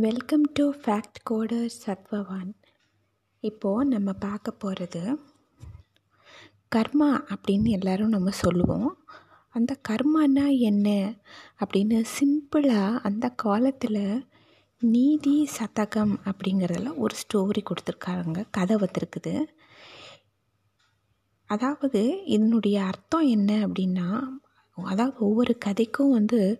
Welcome to fact coder சத்வவான் இப்போது நம்ம பார்க்க போகிறது கர்மா அப்படின்னு எல்லோரும் நம்ம சொல்லுவோம். அந்த கர்மானா என்ன? அப்படின்னு சிம்பிளாக அந்த காலத்தில் நீதி சதகம் அப்படிங்கிறதுல ஒரு ஸ்டோரி கொடுத்துருக்காங்க. கதை வந்திருக்குது அதாவது இதனுடைய அர்த்தம் என்ன அப்படின்னா அதாவது ஒவ்வொரு கதைக்கும் வந்து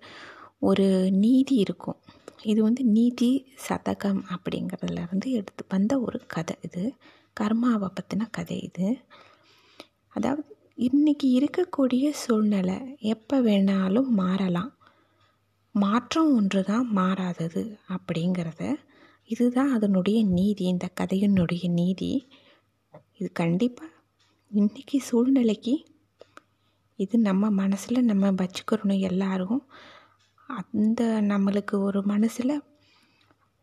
ஒரு நீதி இருக்கும். இது வந்து நீதி சதகம் அப்படிங்கிறதுலேருந்து எடுத்து வந்த ஒரு கதை இது. கர்மாவை பற்றின கதை இது. அதாவது இன்றைக்கி இருக்கக்கூடிய சூழ்நிலை எப்போ வேணாலும் மாறலாம். மாற்றம் ஒன்று தான் மாறாதது அப்படிங்கிறத. இதுதான் அதனுடைய நீதி இந்த கதையினுடைய நீதி. இது கண்டிப்பாக இன்றைக்கி சூழ்நிலைக்கு இது நம்ம மனசில் நம்ம வச்சுக்கிறணும் எல்லாரும். அந்த நம்மளுக்கு ஒரு மனசில்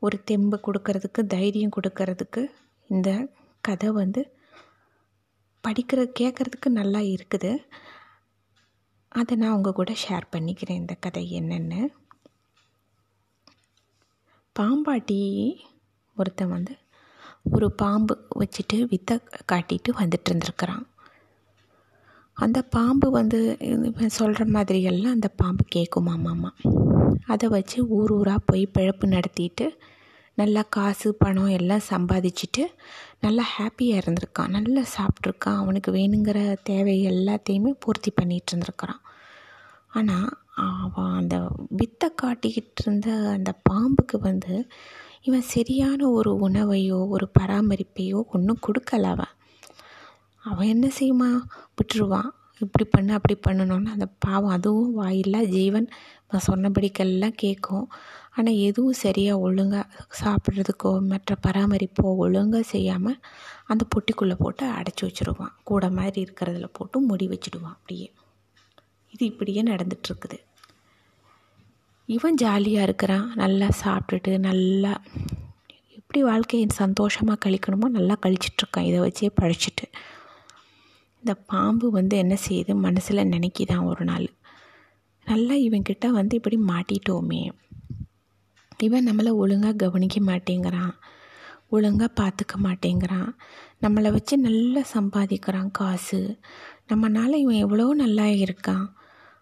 ஒரு தெம்பு கொடுக்கறதுக்கு தைரியம் கொடுக்கறதுக்கு இந்த கதை வந்து படிக்கிற கேட்குறதுக்கு நல்லா இருக்குது. அதை நான் உங்கள் கூட ஷேர் பண்ணிக்கிறேன். இந்த கதை என்னென்னு. பாம்பாட்டி ஒருத்தன் வந்து ஒரு பாம்பு வச்சுட்டு வித்தை காட்டிட்டு வந்துட்டு இருந்திருக்கிறான். அந்த பாம்பு வந்து இவன் சொல்கிற மாதிரியெல்லாம் அந்த பாம்பு கேட்குமாமாம்மா அதை வச்சு ஊர் ஊராக போய் பிழப்பு நடத்திட்டு நல்லா காசு பணம் எல்லாம் சம்பாதிச்சுட்டு நல்லா ஹாப்பியாக இருந்திருக்கான். நல்லா சாப்பிட்ருக்கான் அவனுக்கு வேணுங்கிற தேவை எல்லாத்தையுமே பூர்த்தி பண்ணிகிட்டு இருந்திருக்கிறான். ஆனால் அவன் அந்த வித்தை காட்டிக்கிட்டு இருந்த அந்த பாம்புக்கு வந்து இவன் சரியான ஒரு உணவையோ ஒரு பராமரிப்பையோ ஒன்றும் கொடுக்கல அவன். அவன் என்ன செய்யுமா? விட்டுருவான். இப்படி பண்ணு அப்படி பண்ணணும்னு அந்த பாவம் அதுவும் வாயில்லா. ஜீவன் நான் சொன்னபடிக்கெல்லாம் கேட்கும். ஆனால் எதுவும் சரியாக ஒழுங்காக சாப்பிட்றதுக்கோ மற்ற பராமரிப்போ ஒழுங்காக செய்யாமல் அந்த பொட்டிக்குள்ளே போட்டு அடைச்சி வச்சுருவான். கூட மாதிரி இருக்கிறதுல போட்டு முடி வச்சுடுவான் அப்படியே. இது இப்படியே நடந்துகிட்ருக்குது இவன் ஜாலியாக இருக்கிறான். நல்லா சாப்பிட்டுட்டு நல்லா எப்படி வாழ்க்கையை சந்தோஷமாக கழிக்கணுமோ நல்லா கழிச்சிட்ருக்கான் இதை வச்சே பழிச்சிட்டு. இந்த பாம்பு வந்து என்ன செய்யுது? மனசில் நினைக்கிதான் ஒரு நாள். நல்லா இவன்கிட்ட வந்து இப்படி மாட்டிட்டோமே. இவன் நம்மளை ஒழுங்காக கவனிக்க மாட்டேங்கிறான். ஒழுங்காக பார்த்துக்க மாட்டேங்கிறான். நம்மளை வச்சு நல்லா சம்பாதிக்கிறான் காசு. நம்மனால் இவன் எவ்வளோ நல்லா இருக்கான்.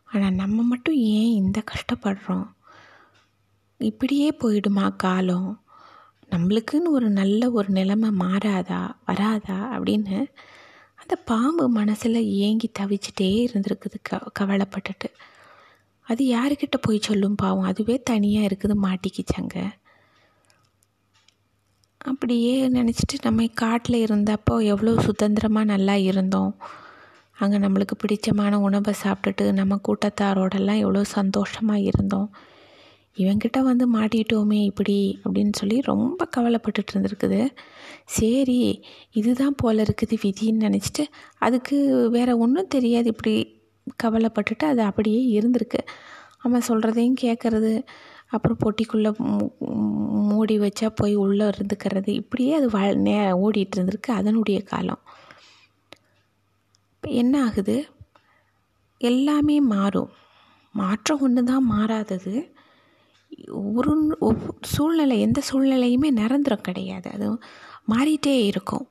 ஆனால் நம்ம மட்டும் ஏன் இந்த கஷ்டப்படுறோம்? இப்படியே போயிடுமா காலம்? நம்மளுக்குன்னு ஒரு நல்ல ஒரு நிலைமை மாறாதா? வராதா? அப்படின்னு அந்த பாம்பு மனசில் ஏங்கி தவிச்சிட்டே இருந்திருக்குது க கவலைப்பட்டுட்டு. அது யாருக்கிட்ட போய் சொல்லும் பாவம்? அதுவே தனியாக இருக்குது மாட்டிக்கிச்சாங்க. அப்படியே நினச்சிட்டு நம்ம காட்டில் இருந்தப்போ எவ்வளோ சுதந்திரமாக நல்லா இருந்தோம். அங்கே நம்மளுக்கு பிடிச்சமான உணவை சாப்பிட்டுட்டு நம்ம கூட்டத்தாரோடெல்லாம் எவ்வளோ சந்தோஷமாக இருந்தோம். இவங்கிட்ட வந்து மாட்டிட்டோமே இப்படி அப்படின்னு சொல்லி ரொம்ப கவலைப்பட்டுட்டு இருந்திருக்குது. சரி இதுதான் போல் இருக்குது விதின்னு நினச்சிட்டு அதுக்கு வேறு ஒன்றும் தெரியாது. இப்படி கவலைப்பட்டுட்டு அது அப்படியே இருந்திருக்கு. அவன் சொல்கிறதையும் கேட்குறது அப்புறம் பொட்டிக்குள்ளே மூடி வச்சா போய் உள்ளே இருந்துக்கிறது இப்படியே அது வ நே ஓடிட்டு இருந்திருக்கு அதனுடைய காலம். இப்போ என்ன ஆகுது? எல்லாமே மாறும். மாற்றம் ஒன்று தான் மாறாதது. ஒரு சூழ்நிலை எந்த சூழ்நிலையுமே நிரந்தரம் கிடையாது. அது மாறிட்டே இருக்கும்.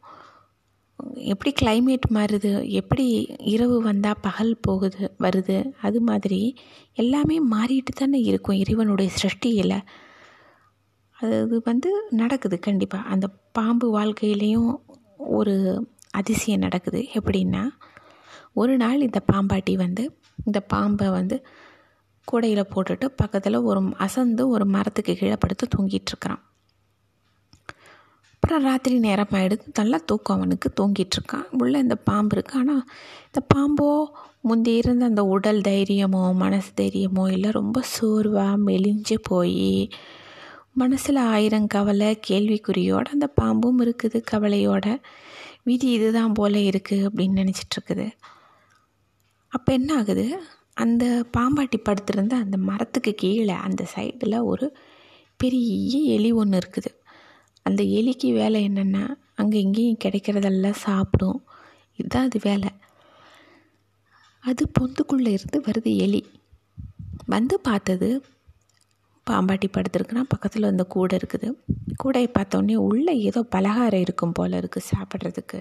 எப்படி கிளைமேட் மாறுது? எப்படி இரவு வந்தால் பகல் போகுது வருது? அது மாதிரி எல்லாமே மாறிட்டு தானே இருக்கும் இறைவனுடைய சிருஷ்டியில். அது வந்து நடக்குது கண்டிப்பாக அந்த பாம்பு வாழ்க்கையிலையும் ஒரு அதிசயம் நடக்குது. எப்படின்னா ஒரு நாள் இந்த பாம்பாட்டி வந்து இந்த பாம்பை வந்து கூடையில் போட்டுட்டு பக்கத்தில் ஒரு அசந்து ஒரு மரத்துக்கு கீழே படுத்து தூங்கிட்டுருக்கிறான் அப்புறம் ராத்திரி நேரம் ஆகிடுது நல்லா தூக்கம் அவனுக்கு தூங்கிட்டுருக்கான் உள்ளே இந்த பாம்பு இருக்குது ஆனால் இந்த பாம்போ முந்தி இருந்த அந்த உடல் தைரியமோ மனசு தைரியமோ இல்லை ரொம்ப சோர்வாக மெலிஞ்சு போய் மனசில் ஆயிரம் கவலை கேள்விக்குறியோடு அந்த பாம்பும் இருக்குது. கவலையோட விதி இதுதான் போல் இருக்குது அப்படின்னு நினச்சிட்ருக்குது அப்போ என்ன ஆகுது? அந்த பாம்பாட்டி படுத்திருந்த அந்த மரத்துக்கு கீழே அந்த சைடில் ஒரு பெரிய எலி ஒன்று இருக்குது. அந்த எலிக்கு வேலை என்னென்னா அங்கே இங்கேயும் கிடைக்கிறதெல்லாம் சாப்பிடும். இதுதான் அது வேலை. அது பொந்துக்குள்ளே இருந்து வருது எலி. வந்து பார்த்தது பாம்பாட்டி படுத்துருக்குன்னா பக்கத்தில் அந்த கூடை இருக்குது. கூடையை பார்த்தோன்னே உள்ளே ஏதோ பலகாரம் இருக்கும் போல் இருக்குது சாப்பிட்றதுக்கு.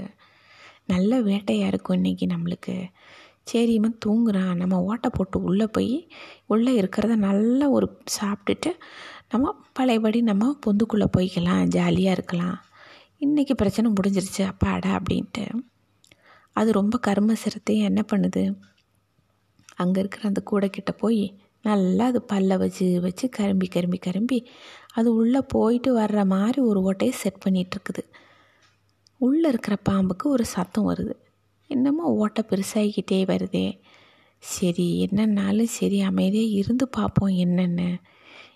நல்ல வேட்டையாக இருக்கும் இன்றைக்கி நம்மளுக்கு. சரி இவன் தூங்குறான். நம்ம ஓட்டை போட்டு உள்ளே போய் உள்ளே இருக்கிறத நல்லா ஒரு சாப்பிட்டுட்டு நம்ம பழையபடி நம்ம பொந்துக்குள்ளே போய்க்கலாம் ஜாலியாக இருக்கலாம். இன்றைக்கி பிரச்சனை முடிஞ்சிருச்சு அப்பாடா அப்படின்ட்டு. அது ரொம்ப கர்ம சிரத்தையும் என்ன பண்ணுது? அங்கே இருக்கிற அந்த கூடைக்கிட்ட போய் நல்லா அது பல்ல வச்சு வச்சு கரும்பி கரும்பி கரும்பி அது உள்ளே போயிட்டு வர்ற மாதிரி ஒரு ஓட்டையை செட் பண்ணிகிட்ருக்குது உள்ளே இருக்கிற பாம்புக்கு ஒரு சத்தம் வருது. என்னமோ ஓட்டை பெருசாகிக்கிட்டே வருதே. சரி என்னன்னாலும் சரி அமைதியாக இருந்து பார்ப்போம் என்னென்ன.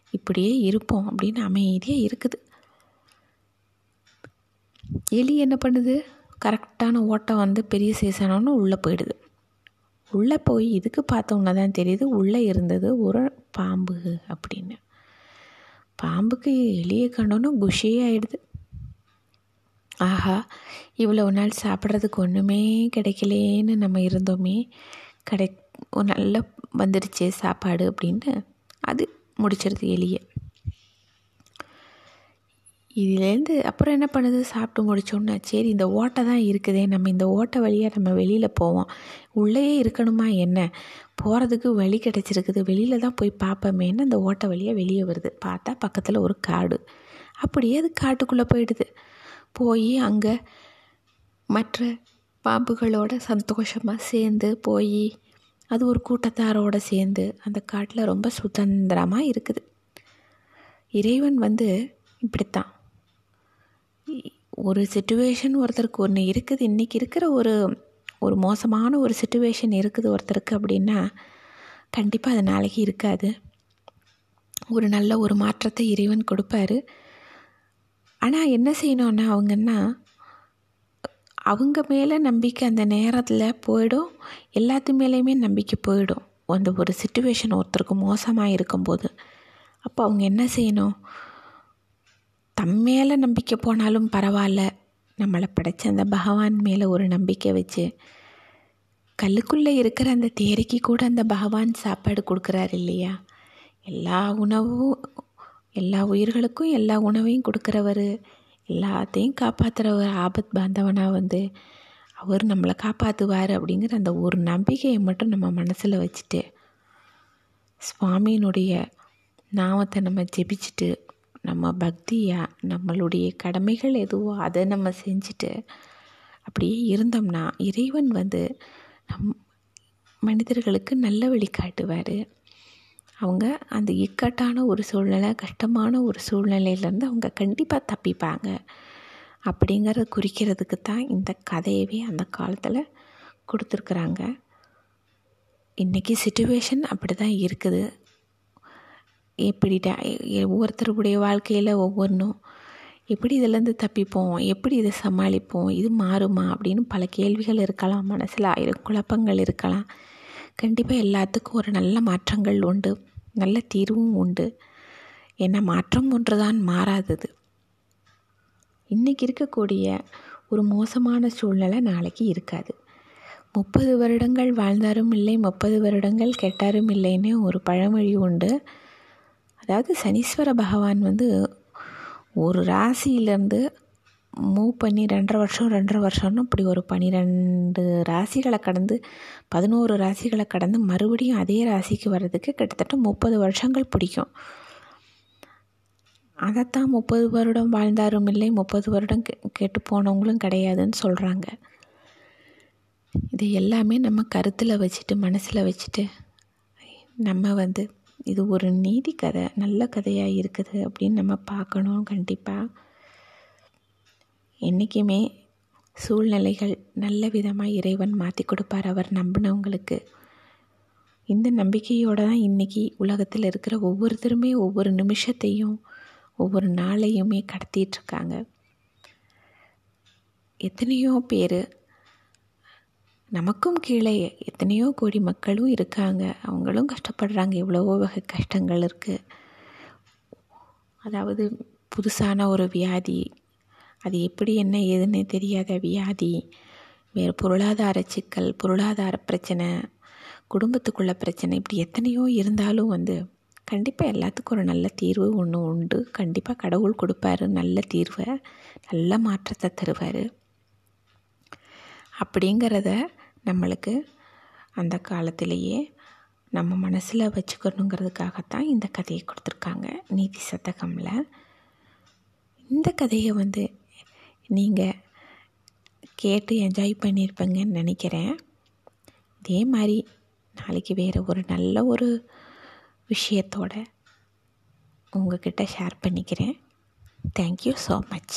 இப்படியே இருப்போம் அப்படின்னு அமைதியாக இருக்குது. எலி என்ன பண்ணுது? கரெக்டான ஓட்டம் வந்து பெரிய சீசனோன்னு உள்ளே போயிடுது. உள்ளே போய் இதுக்கு பார்த்தோன்னா தான் தெரியுது உள்ளே இருந்தது ஒரு பாம்பு அப்படின்னு. பாம்புக்கு எலியை கண்டோன்னு குஷியே ஆகிடுது ஆஹா இவ்வளோ நாள் சாப்பிட்றதுக்கு ஒன்றுமே கிடைக்கலேன்னு நம்ம இருந்தோமே. கிடை நல்லா வந்துடுச்சு சாப்பாடு அப்படின்ட்டு அது முடிச்சிருது எளிய. இதுலேருந்து அப்புறம் என்ன பண்ணுது? சாப்பிட்டு முடிச்சோன்னா. சரி இந்த ஓட்டை தான் இருக்குதே. நம்ம இந்த ஓட்டை வழியாக நம்ம வெளியில் போவோம். உள்ளேயே இருக்கணுமா என்ன? போகிறதுக்கு வழி கிடச்சிருக்குது. வெளியில் தான் போய் பார்ப்போமேன்னு அந்த ஓட்டை வழியாக வெளியே வருது. பார்த்தா பக்கத்தில் ஒரு காடு. அப்படியே அது காட்டுக்குள்ளே போயிடுது. போய் அங்கே மற்ற பாம்புகளோட சந்தோஷமாக சேர்ந்து போய் அது ஒரு கூட்டத்தாரோடு சேர்ந்து அந்த காட்டில் ரொம்ப சுதந்திரமாக இருக்குது. இறைவன் வந்து இப்படித்தான். ஒரு சுச்சுவேஷன் ஒருத்தருக்கு ஒன்று இருக்குது இன்றைக்கி இருக்கிற ஒரு ஒரு மோசமான ஒரு சுச்சுவேஷன் இருக்குது ஒருத்தருக்கு அப்படின்னா கண்டிப்பாக அது நாளைக்கு இருக்காது. ஒரு நல்ல ஒரு மாற்றத்தை இறைவன் கொடுப்பாரு. ஆனால் என்ன செய்யணும்னா அவங்கன்னா அவங்க மேலே நம்பிக்கை அந்த நேரத்தில் போயிடும். எல்லாத்து மேலேயுமே நம்பிக்கை போயிடும். அந்த ஒரு சுச்சுவேஷன் ஒருத்தருக்கு மோசமாக இருக்கும்போது. அப்போ அவங்க என்ன செய்யணும்? தம் மேலே நம்பிக்கை போனாலும் பரவாயில்ல. நம்மளை படைச்ச அந்த பகவான் மேலே ஒரு நம்பிக்கை வச்சு கல்லுக்குள்ளே இருக்கிற அந்த தேரைக்கு கூட அந்த பகவான் சாப்பாடு கொடுக்குறாரு இல்லையா? எல்லா உணவும் எல்லா உயிர்களுக்கும் எல்லா உணவையும் கொடுக்குறவர். எல்லாத்தையும் காப்பாற்றுறவர் ஆபத் பாந்தவனாக வந்து. அவர் நம்மளை காப்பாற்றுவார் அப்படிங்கிற அந்த ஒரு நம்பிக்கையை மட்டும் நம்ம மனசில் வச்சுட்டு சுவாமியினுடைய நாமத்தை நம்ம ஜெபிச்சுட்டு நம்ம பக்தியாக நம்மளுடைய கடமைகள் எதுவோ அதை நம்ம செஞ்சுட்டு அப்படியே இருந்தோம்னா இறைவன் வந்து நம் மனிதர்களுக்கு நல்ல வழி காட்டுவார் அவங்க அந்த இக்கட்டான ஒரு சூழ்நிலை கஷ்டமான ஒரு சூழ்நிலையிலேருந்து அவங்க கண்டிப்பாக தப்பிப்பாங்க. அப்படிங்கிறத குறிக்கிறதுக்கு தான் இந்த கதையவே அந்த காலத்தில் கொடுத்துருக்குறாங்க. இன்றைக்கி சுச்சுவேஷன் அப்படி தான் இருக்குது. எப்படிடா ஒவ்வொருத்தருடைய வாழ்க்கையில் ஒவ்வொன்றும் எப்படி இதிலேருந்து தப்பிப்போம்? எப்படி இதை சமாளிப்போம்? இது மாறுமா? அப்படின்னு பல கேள்விகள் இருக்கலாம் மனசில் ஆயிரம் குழப்பங்கள் இருக்கலாம். கண்டிப்பாக எல்லாத்துக்கும் ஒரு நல்ல மாற்றங்கள் உண்டு. நல்ல தீர்வும் உண்டு. ஏன்னா மாற்றம் ஒன்று தான் மாறாதது. இன்றைக்கி இருக்கக்கூடிய ஒரு மோசமான சூழ்நிலை நாளைக்கு இருக்காது. முப்பது வருடங்கள் வாழ்ந்தாரும் இல்லை முப்பது வருடங்கள் கெட்டாரும் இல்லைன்னு ஒரு பழமொழி உண்டு. அதாவது சனீஸ்வர பகவான் வந்து ஒரு ராசியிலேருந்து மூவ் பண்ணி ரெண்டரை வருஷம் ரெண்டரை வருஷம்னு இப்படி ஒரு பன்னிரெண்டு ராசிகளை கடந்து பதினோரு ராசிகளை கடந்து மறுபடியும் அதே ராசிக்கு வர்றதுக்கு கிட்டத்தட்ட முப்பது வருஷங்கள் பிடிக்கும். அதைத்தான் முப்பது வருடம் வாழ்ந்தாரும் இல்லை முப்பது வருடம் கெ கெட்டு போனவங்களும் கிடையாதுன்னு சொல்கிறாங்க இது எல்லாமே நம்ம கருத்தில் வச்சுட்டு மனசில் வச்சுட்டு நம்ம வந்து இது ஒரு நீதி கதை நல்ல கதையாக இருக்குது அப்படின்னு நம்ம பார்க்கணும் கண்டிப்பாக என்றைக்குமே சூழ்நிலைகள் நல்ல விதமாக இறைவன் மாற்றி கொடுப்பார் அவர் நம்பினவங்களுக்கு. இந்த நம்பிக்கையோடு தான் இன்றைக்கி உலகத்தில் இருக்கிற ஒவ்வொருத்தருமே ஒவ்வொரு நிமிஷத்தையும் ஒவ்வொரு நாளையுமே கடத்திகிட்ருக்காங்க எத்தனையோ பேர் நமக்கும் கீழே எத்தனையோ கோடி மக்களும் இருக்காங்க. அவங்களும் கஷ்டப்படுறாங்க. எவ்வளவோ வகை கஷ்டங்கள் இருக்குது அதாவது புதுசான ஒரு வியாதி அது எப்படி என்ன ஏதுன்னு தெரியாத வியாதி. வேறு பொருளாதார சிக்கல் பொருளாதார பிரச்சனை குடும்பத்துக்குள்ள பிரச்சனை இப்படி எத்தனையோ இருந்தாலும் வந்து கண்டிப்பாக எல்லாத்துக்கும் ஒரு நல்ல தீர்வு ஒன்று உண்டு. கண்டிப்பாக கடவுள் கொடுப்பாரு நல்ல தீர்வை நல்ல மாற்றத்தை தருவார். அப்படிங்கிறத நம்மளுக்கு அந்த காலத்திலேயே நம்ம மனசில் வச்சுக்கணுங்கிறதுக்காகத்தான் இந்த கதையை கொடுத்துருக்காங்க. நீதி சதகமில். இந்த கதையை வந்து நீங்கள் கேட்டு என்ஜாய் பண்ணியிருப்பீங்கன்னு நினைக்கிறேன். இதே மாதிரி நாளைக்கு வேறு ஒரு நல்ல ஒரு விஷயத்தோட உங்ககிட்ட ஷேர் பண்ணிக்கிறேன். Thank you so much